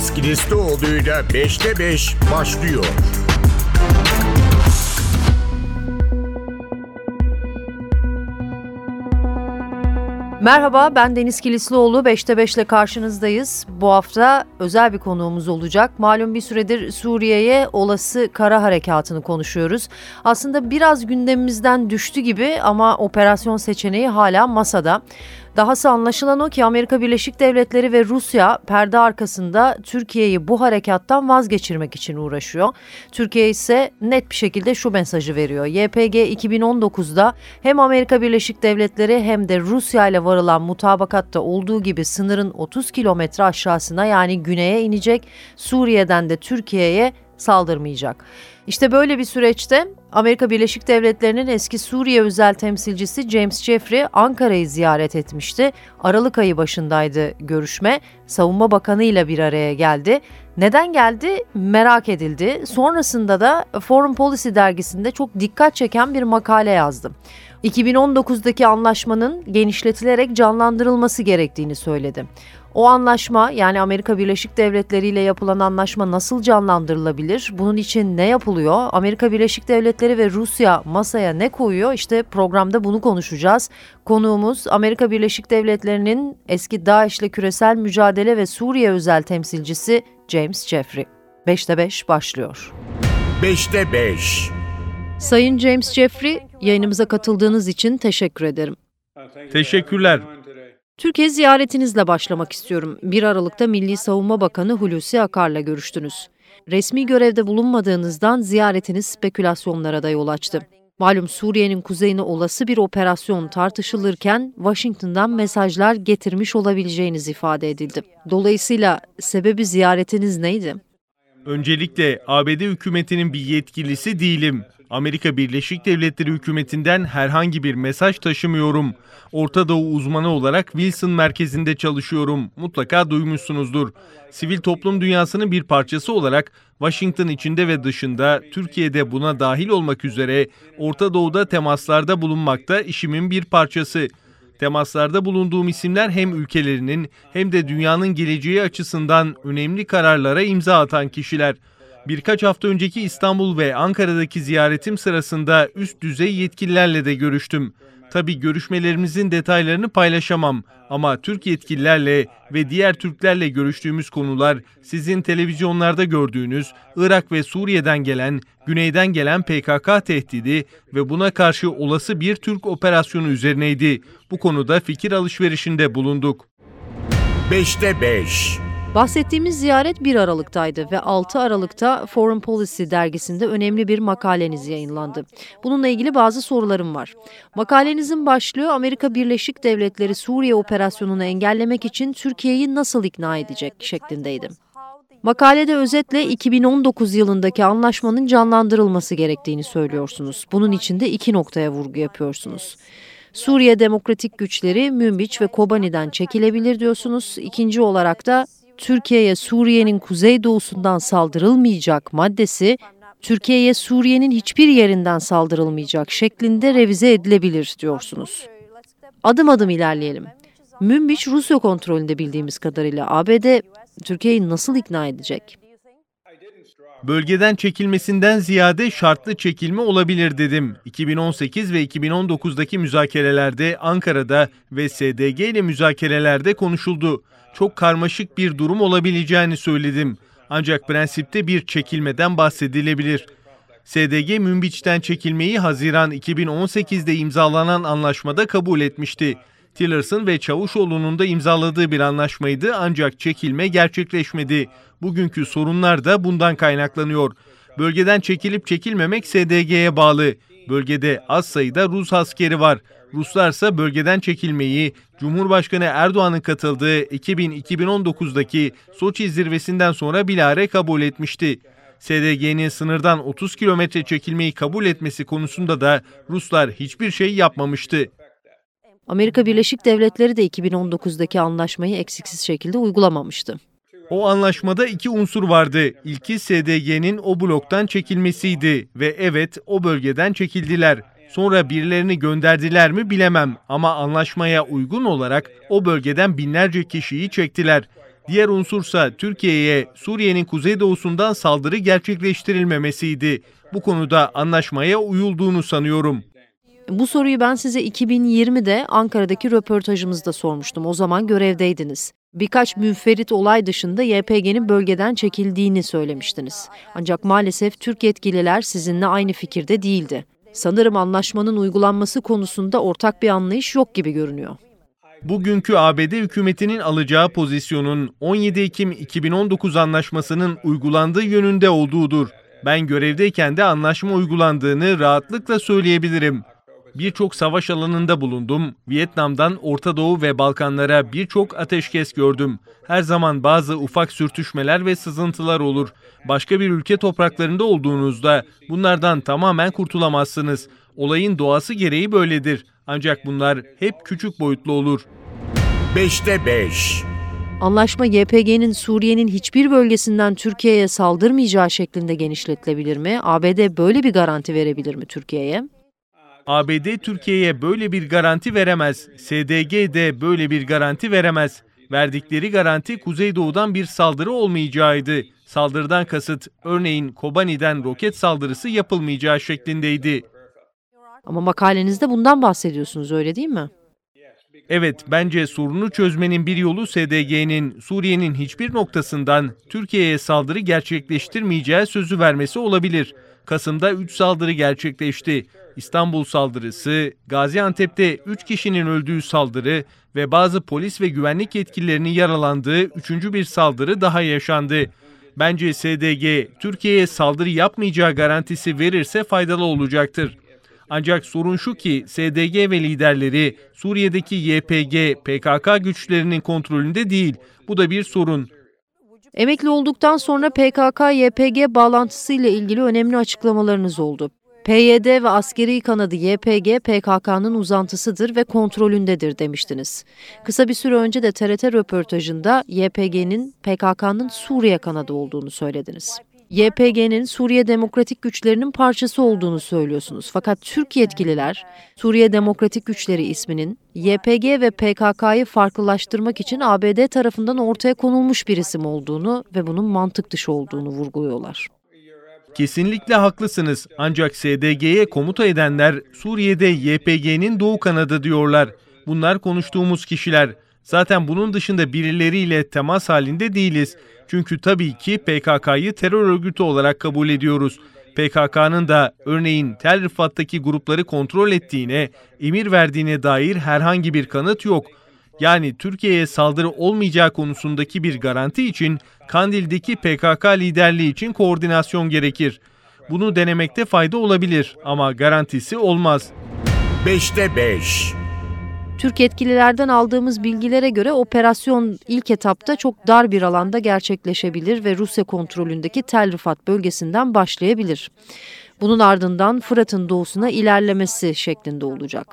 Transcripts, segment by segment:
Deniz Kilislioğlu'yla 5'te 5 başlıyor. Merhaba ben Deniz Kilislioğlu 5'te 5 ile karşınızdayız. Bu hafta özel bir konuğumuz olacak. Malum bir süredir Suriye'ye olası kara harekatını konuşuyoruz. Aslında biraz gündemimizden düştü gibi ama operasyon seçeneği hala masada. Dahası anlaşılan o ki Amerika Birleşik Devletleri ve Rusya perde arkasında Türkiye'yi bu harekattan vazgeçirmek için uğraşıyor. Türkiye ise net bir şekilde şu mesajı veriyor. YPG 2019'da hem Amerika Birleşik Devletleri hem de Rusya ile varılan mutabakatta olduğu gibi sınırın 30 kilometre aşağısına yani güneye inecek. Suriye'den de Türkiye'ye saldırmayacak. İşte böyle bir süreçte Amerika Birleşik Devletleri'nin eski Suriye özel temsilcisi James Jeffrey Ankara'yı ziyaret etmişti. Aralık ayı başındaydı görüşme. Savunma Bakanı ile bir araya geldi. Neden geldi? Merak edildi. Sonrasında da Foreign Policy dergisinde çok dikkat çeken bir makale yazdım. 2019'daki anlaşmanın genişletilerek canlandırılması gerektiğini söyledi. O anlaşma yani Amerika Birleşik Devletleri ile yapılan anlaşma nasıl canlandırılabilir? Bunun için ne yapılıyor? Amerika Birleşik Devletleri ve Rusya masaya ne koyuyor? İşte programda bunu konuşacağız. Konuğumuz Amerika Birleşik Devletleri'nin eski DAEŞ ile küresel mücadele ve Suriye özel temsilcisi James Jeffrey. 5'te 5 başlıyor. 5'te 5 Sayın James Jeffrey, yayınımıza katıldığınız için teşekkür ederim. Teşekkürler. Türkiye ziyaretinizle başlamak istiyorum. 1 Aralık'ta Milli Savunma Bakanı Hulusi Akar'la görüştünüz. Resmi görevde bulunmadığınızdan ziyaretiniz spekülasyonlara da yol açtı. Malum Suriye'nin kuzeyine olası bir operasyon tartışılırken Washington'dan mesajlar getirmiş olabileceğiniz ifade edildi. Dolayısıyla sebebi ziyaretiniz neydi? Öncelikle ABD hükümetinin bir yetkilisi değilim. Amerika Birleşik Devletleri hükümetinden herhangi bir mesaj taşımıyorum. Orta Doğu uzmanı olarak Wilson merkezinde çalışıyorum. Mutlaka duymuşsunuzdur. Sivil toplum dünyasının bir parçası olarak Washington içinde ve dışında Türkiye'de buna dahil olmak üzere Orta Doğu'da temaslarda bulunmakta işimin bir parçası. Temaslarda bulunduğum isimler hem ülkelerinin hem de dünyanın geleceği açısından önemli kararlara imza atan kişiler. Birkaç hafta önceki İstanbul ve Ankara'daki ziyaretim sırasında üst düzey yetkililerle de görüştüm. Tabi görüşmelerimizin detaylarını paylaşamam ama Türk yetkililerle ve diğer Türklerle görüştüğümüz konular sizin televizyonlarda gördüğünüz Irak ve Suriye'den gelen, güneyden gelen PKK tehdidi ve buna karşı olası bir Türk operasyonu üzerineydi. Bu konuda fikir alışverişinde bulunduk. 5'te 5 Bahsettiğimiz ziyaret 1 Aralık'taydı ve 6 Aralık'ta Foreign Policy dergisinde önemli bir makaleniz yayınlandı. Bununla ilgili bazı sorularım var. Makalenizin başlığı Amerika Birleşik Devletleri Suriye operasyonunu engellemek için Türkiye'yi nasıl ikna edecek şeklindeydi. Makalede özetle 2019 yılındaki anlaşmanın canlandırılması gerektiğini söylüyorsunuz. Bunun için de iki noktaya vurgu yapıyorsunuz. Suriye Demokratik Güçleri Münbiç ve Kobani'den çekilebilir diyorsunuz. İkinci olarak da Türkiye'ye Suriye'nin kuzeydoğusundan saldırılmayacak maddesi Türkiye'ye Suriye'nin hiçbir yerinden saldırılmayacak şeklinde revize edilebilir diyorsunuz. Adım adım ilerleyelim. Münbiç Rusya kontrolünde bildiğimiz kadarıyla ABD Türkiye'yi nasıl ikna edecek? Bölgeden çekilmesinden ziyade şartlı çekilme olabilir dedim. 2018 ve 2019'daki müzakerelerde Ankara'da ve SDG ile müzakerelerde konuşuldu. Çok karmaşık bir durum olabileceğini söyledim. Ancak prensipte bir çekilmeden bahsedilebilir. SDG Münbiç'ten çekilmeyi Haziran 2018'de imzalanan anlaşmada kabul etmişti. Tillerson ve Çavuşoğlu'nun da imzaladığı bir anlaşmaydı ancak çekilme gerçekleşmedi. Bugünkü sorunlar da bundan kaynaklanıyor. Bölgeden çekilip çekilmemek SDG'ye bağlı. Bölgede az sayıda Rus askeri var. Ruslarsa bölgeden çekilmeyi Cumhurbaşkanı Erdoğan'ın katıldığı 2000-2019'daki Soçi zirvesinden sonra bilare kabul etmişti. SDG'nin sınırdan 30 kilometre çekilmeyi kabul etmesi konusunda da Ruslar hiçbir şey yapmamıştı. Amerika Birleşik Devletleri de 2019'daki anlaşmayı eksiksiz şekilde uygulamamıştı. O anlaşmada iki unsur vardı. İlki SDG'nin o bloktan çekilmesiydi ve evet o bölgeden çekildiler. Sonra birilerini gönderdiler mi bilemem ama anlaşmaya uygun olarak o bölgeden binlerce kişiyi çektiler. Diğer unsursa Türkiye'ye Suriye'nin kuzeydoğusundan saldırı gerçekleştirilmemesiydi. Bu konuda anlaşmaya uyulduğunu sanıyorum. Bu soruyu ben size 2020'de Ankara'daki röportajımızda sormuştum. O zaman görevdeydiniz. Birkaç münferit olay dışında YPG'nin bölgeden çekildiğini söylemiştiniz. Ancak maalesef Türk yetkililer sizinle aynı fikirde değildi. Sanırım anlaşmanın uygulanması konusunda ortak bir anlayış yok gibi görünüyor. Bugünkü ABD hükümetinin alacağı pozisyonun 17 Ekim 2019 anlaşmasının uygulandığı yönünde olduğudur. Ben görevdeyken de anlaşma uygulandığını rahatlıkla söyleyebilirim. Birçok savaş alanında bulundum. Vietnam'dan Orta Doğu ve Balkanlara birçok ateşkes gördüm. Her zaman bazı ufak sürtüşmeler ve sızıntılar olur. Başka bir ülke topraklarında olduğunuzda bunlardan tamamen kurtulamazsınız. Olayın doğası gereği böyledir. Ancak bunlar hep küçük boyutlu olur. 5'te 5. Anlaşma YPG'nin Suriye'nin hiçbir bölgesinden Türkiye'ye saldırmayacağı şeklinde genişletilebilir mi? ABD böyle bir garanti verebilir mi Türkiye'ye? ABD Türkiye'ye böyle bir garanti veremez. SDG de böyle bir garanti veremez. Verdikleri garanti Kuzeydoğu'dan bir saldırı olmayacağıydı. Saldırıdan kasıt örneğin Kobani'den roket saldırısı yapılmayacağı şeklindeydi. Ama makalenizde bundan bahsediyorsunuz öyle değil mi? Evet, bence sorunu çözmenin bir yolu SDG'nin Suriye'nin hiçbir noktasından Türkiye'ye saldırı gerçekleştirmeyeceği sözü vermesi olabilir. Kasım'da 3 saldırı gerçekleşti. İstanbul saldırısı, Gaziantep'te 3 kişinin öldüğü saldırı ve bazı polis ve güvenlik yetkililerinin yaralandığı üçüncü bir saldırı daha yaşandı. Bence SDG Türkiye'ye saldırı yapmayacağı garantisi verirse faydalı olacaktır. Ancak sorun şu ki SDG ve liderleri Suriye'deki YPG, PKK güçlerinin kontrolünde değil. Bu da bir sorun. Emekli olduktan sonra PKK-YPG bağlantısıyla ilgili önemli açıklamalarınız oldu. PYD ve askeri kanadı YPG PKK'nın uzantısıdır ve kontrolündedir demiştiniz. Kısa bir süre önce de TRT röportajında YPG'nin PKK'nın Suriye kanadı olduğunu söylediniz. YPG'nin Suriye Demokratik Güçlerinin parçası olduğunu söylüyorsunuz. Fakat Türk yetkililer Suriye Demokratik Güçleri isminin YPG ve PKK'yı farklılaştırmak için ABD tarafından ortaya konulmuş bir isim olduğunu ve bunun mantık dışı olduğunu vurguluyorlar. Kesinlikle haklısınız. Ancak SDG'ye komuta edenler Suriye'de YPG'nin doğu kanadı diyorlar. Bunlar konuştuğumuz kişiler. Zaten bunun dışında birileriyle temas halinde değiliz. Çünkü tabii ki PKK'yı terör örgütü olarak kabul ediyoruz. PKK'nın da örneğin Tel Rifat'taki grupları kontrol ettiğine, emir verdiğine dair herhangi bir kanıt yok. Yani Türkiye'ye saldırı olmayacağı konusundaki bir garanti için Kandil'deki PKK liderliği için koordinasyon gerekir. Bunu denemekte fayda olabilir ama garantisi olmaz. 5'te 5. Türk yetkililerden aldığımız bilgilere göre operasyon ilk etapta çok dar bir alanda gerçekleşebilir ve Rusya kontrolündeki Tel Rifat bölgesinden başlayabilir. Bunun ardından Fırat'ın doğusuna ilerlemesi şeklinde olacak.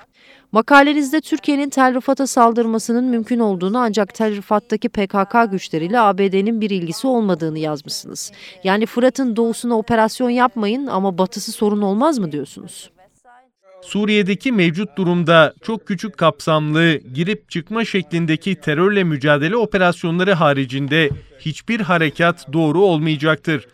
Makalenizde Türkiye'nin Tel Rifat'a saldırmasının mümkün olduğunu ancak Tel Rifat'taki PKK güçleriyle ABD'nin bir ilgisi olmadığını yazmışsınız. Yani Fırat'ın doğusuna operasyon yapmayın ama batısı sorun olmaz mı diyorsunuz? Suriye'deki mevcut durumda çok küçük kapsamlı girip çıkma şeklindeki terörle mücadele operasyonları haricinde hiçbir harekat doğru olmayacaktır.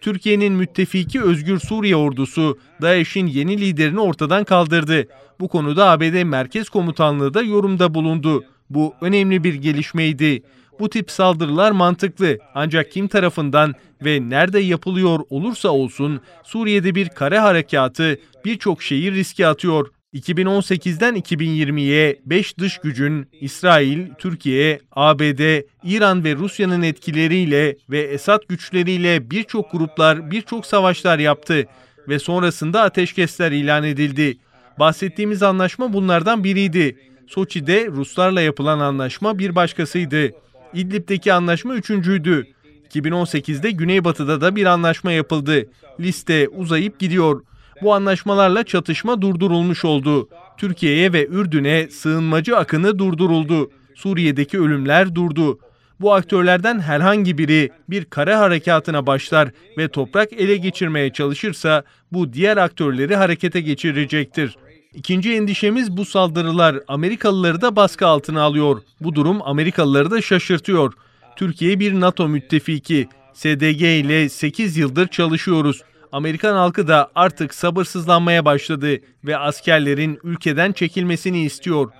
Türkiye'nin müttefiki Özgür Suriye ordusu DAEŞ'in yeni liderini ortadan kaldırdı. Bu konuda ABD Merkez Komutanlığı da yorumda bulundu. Bu önemli bir gelişmeydi. Bu tip saldırılar mantıklı ancak kim tarafından ve nerede yapılıyor olursa olsun Suriye'de bir kare harekatı birçok şeyi riske atıyor. 2018'den 2020'ye 5 dış gücün İsrail, Türkiye, ABD, İran ve Rusya'nın etkileriyle ve Esad güçleriyle birçok gruplar birçok savaşlar yaptı ve sonrasında ateşkesler ilan edildi. Bahsettiğimiz anlaşma bunlardan biriydi. Soçi'de Ruslarla yapılan anlaşma bir başkasıydı. İdlib'deki anlaşma üçüncüydü. 2018'de Güneybatı'da da bir anlaşma yapıldı. Liste uzayıp gidiyor. Bu anlaşmalarla çatışma durdurulmuş oldu. Türkiye'ye ve Ürdün'e sığınmacı akını durduruldu. Suriye'deki ölümler durdu. Bu aktörlerden herhangi biri bir kare harekatına başlar ve toprak ele geçirmeye çalışırsa bu diğer aktörleri harekete geçirecektir. İkinci endişemiz bu saldırılar Amerikalıları da baskı altına alıyor. Bu durum Amerikalıları da şaşırtıyor. Türkiye bir NATO müttefiki. SDG ile 8 yıldır çalışıyoruz. Amerikan halkı da artık sabırsızlanmaya başladı ve askerlerin ülkeden çekilmesini istiyor.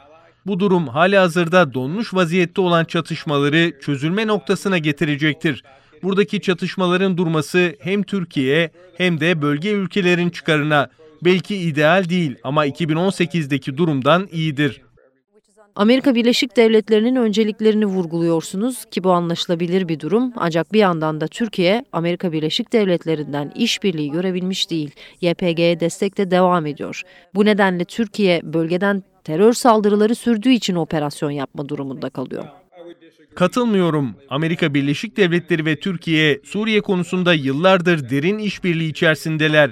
Bu durum hali hazırda donmuş vaziyette olan çatışmaları çözülme noktasına getirecektir. Buradaki çatışmaların durması hem Türkiye hem de bölge ülkelerin çıkarına belki ideal değil ama 2018'deki durumdan iyidir. Amerika Birleşik Devletleri'nin önceliklerini vurguluyorsunuz ki bu anlaşılabilir bir durum. Ancak bir yandan da Türkiye Amerika Birleşik Devletleri'nden işbirliği görebilmiş değil. YPG'ye destek de devam ediyor. Bu nedenle Türkiye bölgeden terör saldırıları sürdüğü için operasyon yapma durumunda kalıyor. Katılmıyorum. Amerika Birleşik Devletleri ve Türkiye Suriye konusunda yıllardır derin işbirliği içerisindeler.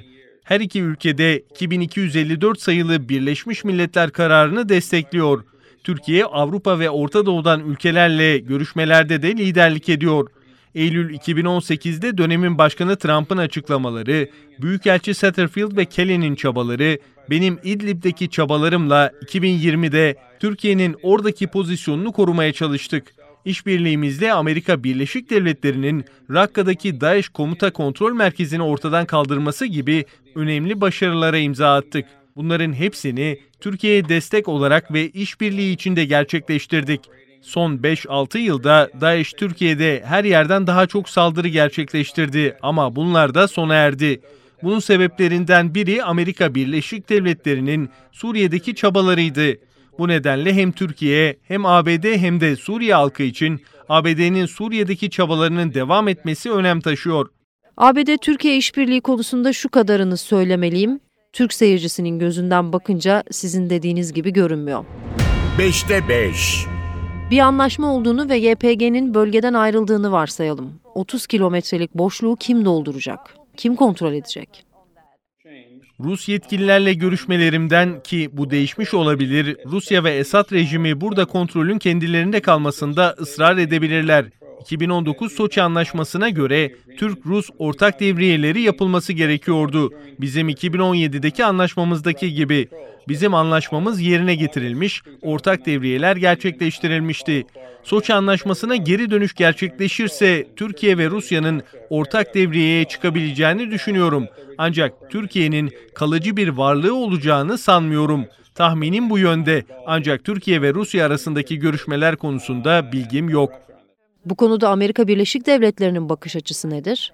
Her iki ülkede 2254 sayılı Birleşmiş Milletler kararını destekliyor. Türkiye Avrupa ve Orta Doğu'dan ülkelerle görüşmelerde de liderlik ediyor. Eylül 2018'de dönemin başkanı Trump'ın açıklamaları, Büyükelçi Satterfield ve Kelly'nin çabaları, benim İdlib'deki çabalarımla 2020'de Türkiye'nin oradaki pozisyonunu korumaya çalıştık. İşbirliğimizle Amerika Birleşik Devletleri'nin Rakka'daki DAEŞ komuta kontrol merkezini ortadan kaldırması gibi önemli başarılara imza attık. Bunların hepsini Türkiye'ye destek olarak ve işbirliği içinde gerçekleştirdik. Son 5-6 yılda DAEŞ Türkiye'de her yerden daha çok saldırı gerçekleştirdi ama bunlar da sona erdi. Bunun sebeplerinden biri Amerika Birleşik Devletleri'nin Suriye'deki çabalarıydı. Bu nedenle hem Türkiye hem ABD hem de Suriye halkı için ABD'nin Suriye'deki çabalarının devam etmesi önem taşıyor. ABD-Türkiye işbirliği konusunda şu kadarını söylemeliyim. Türk seyircisinin gözünden bakınca sizin dediğiniz gibi görünmüyor. 5'te 5. Bir anlaşma olduğunu ve YPG'nin bölgeden ayrıldığını varsayalım. 30 kilometrelik boşluğu kim dolduracak? Kim kontrol edecek? Rus yetkililerle görüşmelerimden ki bu değişmiş olabilir, Rusya ve Esad rejimi burada kontrolün kendilerinde kalmasında ısrar edebilirler. 2019 Soçi Anlaşması'na göre Türk-Rus ortak devriyeleri yapılması gerekiyordu. Bizim 2017'deki anlaşmamızdaki gibi. Bizim anlaşmamız yerine getirilmiş, ortak devriyeler gerçekleştirilmişti. Soçi Anlaşması'na geri dönüş gerçekleşirse Türkiye ve Rusya'nın ortak devriyeye çıkabileceğini düşünüyorum. Ancak Türkiye'nin kalıcı bir varlığı olacağını sanmıyorum. Tahminim bu yönde. Ancak Türkiye ve Rusya arasındaki görüşmeler konusunda bilgim yok. Bu konuda Amerika Birleşik Devletleri'nin bakış açısı nedir?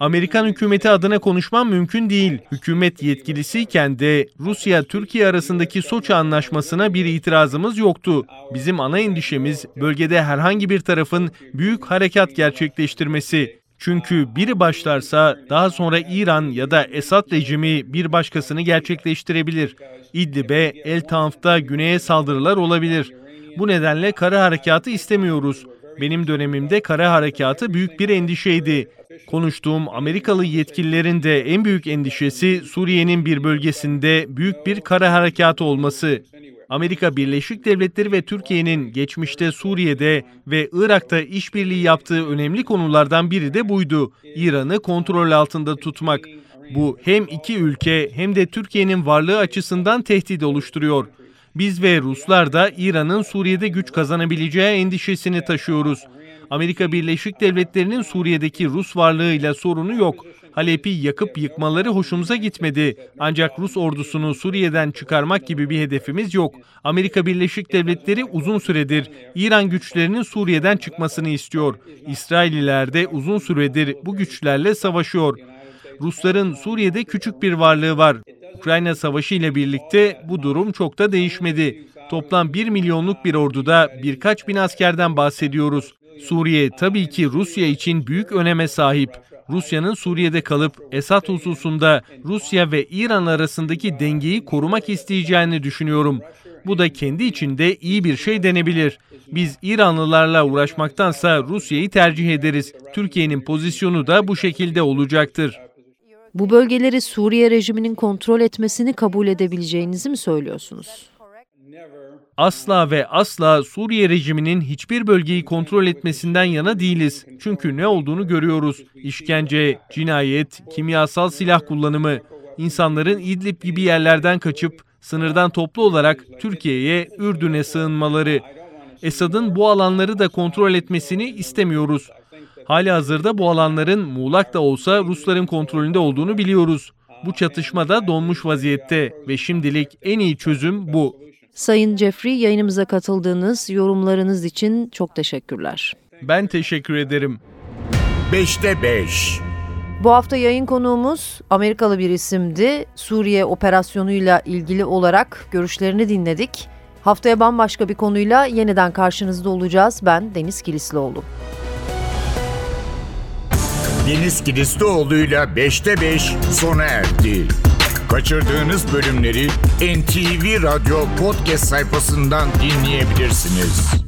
Amerikan hükümeti adına konuşmam mümkün değil. Hükümet yetkilisiyken de Rusya-Türkiye arasındaki Soçi anlaşmasına bir itirazımız yoktu. Bizim ana endişemiz bölgede herhangi bir tarafın büyük harekat gerçekleştirmesi. Çünkü biri başlarsa daha sonra İran ya da Esad rejimi bir başkasını gerçekleştirebilir. İdlib'e, El Tanf'ta güneye saldırılar olabilir. Bu nedenle kara harekatı istemiyoruz. Benim dönemimde kara harekatı büyük bir endişeydi. Konuştuğum Amerikalı yetkililerin de en büyük endişesi Suriye'nin bir bölgesinde büyük bir kara harekatı olması. Amerika Birleşik Devletleri ve Türkiye'nin geçmişte Suriye'de ve Irak'ta işbirliği yaptığı önemli konulardan biri de buydu. İran'ı kontrol altında tutmak. Bu hem iki ülke hem de Türkiye'nin varlığı açısından tehdit oluşturuyor. Biz ve Ruslar da İran'ın Suriye'de güç kazanabileceği endişesini taşıyoruz. Amerika Birleşik Devletleri'nin Suriye'deki Rus varlığıyla sorunu yok. Halep'i yakıp yıkmaları hoşumuza gitmedi. Ancak Rus ordusunu Suriye'den çıkarmak gibi bir hedefimiz yok. Amerika Birleşik Devletleri uzun süredir İran güçlerinin Suriye'den çıkmasını istiyor. İsrailliler de uzun süredir bu güçlerle savaşıyor. Rusların Suriye'de küçük bir varlığı var. Ukrayna Savaşı ile birlikte bu durum çok da değişmedi. Toplam 1 milyonluk bir orduda birkaç bin askerden bahsediyoruz. Suriye tabii ki Rusya için büyük öneme sahip. Rusya'nın Suriye'de kalıp Esad hususunda Rusya ve İran arasındaki dengeyi korumak isteyeceğini düşünüyorum. Bu da kendi içinde iyi bir şey denebilir. Biz İranlılarla uğraşmaktansa Rusya'yı tercih ederiz. Türkiye'nin pozisyonu da bu şekilde olacaktır. Bu bölgeleri Suriye rejiminin kontrol etmesini kabul edebileceğinizi mi söylüyorsunuz? Asla ve asla Suriye rejiminin hiçbir bölgeyi kontrol etmesinden yana değiliz. Çünkü ne olduğunu görüyoruz. İşkence, cinayet, kimyasal silah kullanımı, insanların İdlib gibi yerlerden kaçıp sınırdan toplu olarak Türkiye'ye, Ürdün'e sığınmaları. Esad'ın bu alanları da kontrol etmesini istemiyoruz. Hali hazırda bu alanların muğlak da olsa Rusların kontrolünde olduğunu biliyoruz. Bu çatışma da donmuş vaziyette ve şimdilik en iyi çözüm bu. Sayın Jeffrey yayınımıza katıldığınız yorumlarınız için çok teşekkürler. Ben teşekkür ederim. 5'te 5. Bu hafta yayın konuğumuz Amerikalı bir isimdi. Suriye operasyonuyla ilgili olarak görüşlerini dinledik. Haftaya bambaşka bir konuyla yeniden karşınızda olacağız. Ben Deniz Kilislioğlu. Deniz Kilislioğlu'yla 5'te 5 sona erdi. Kaçırdığınız bölümleri NTV Radyo podcast sayfasından dinleyebilirsiniz.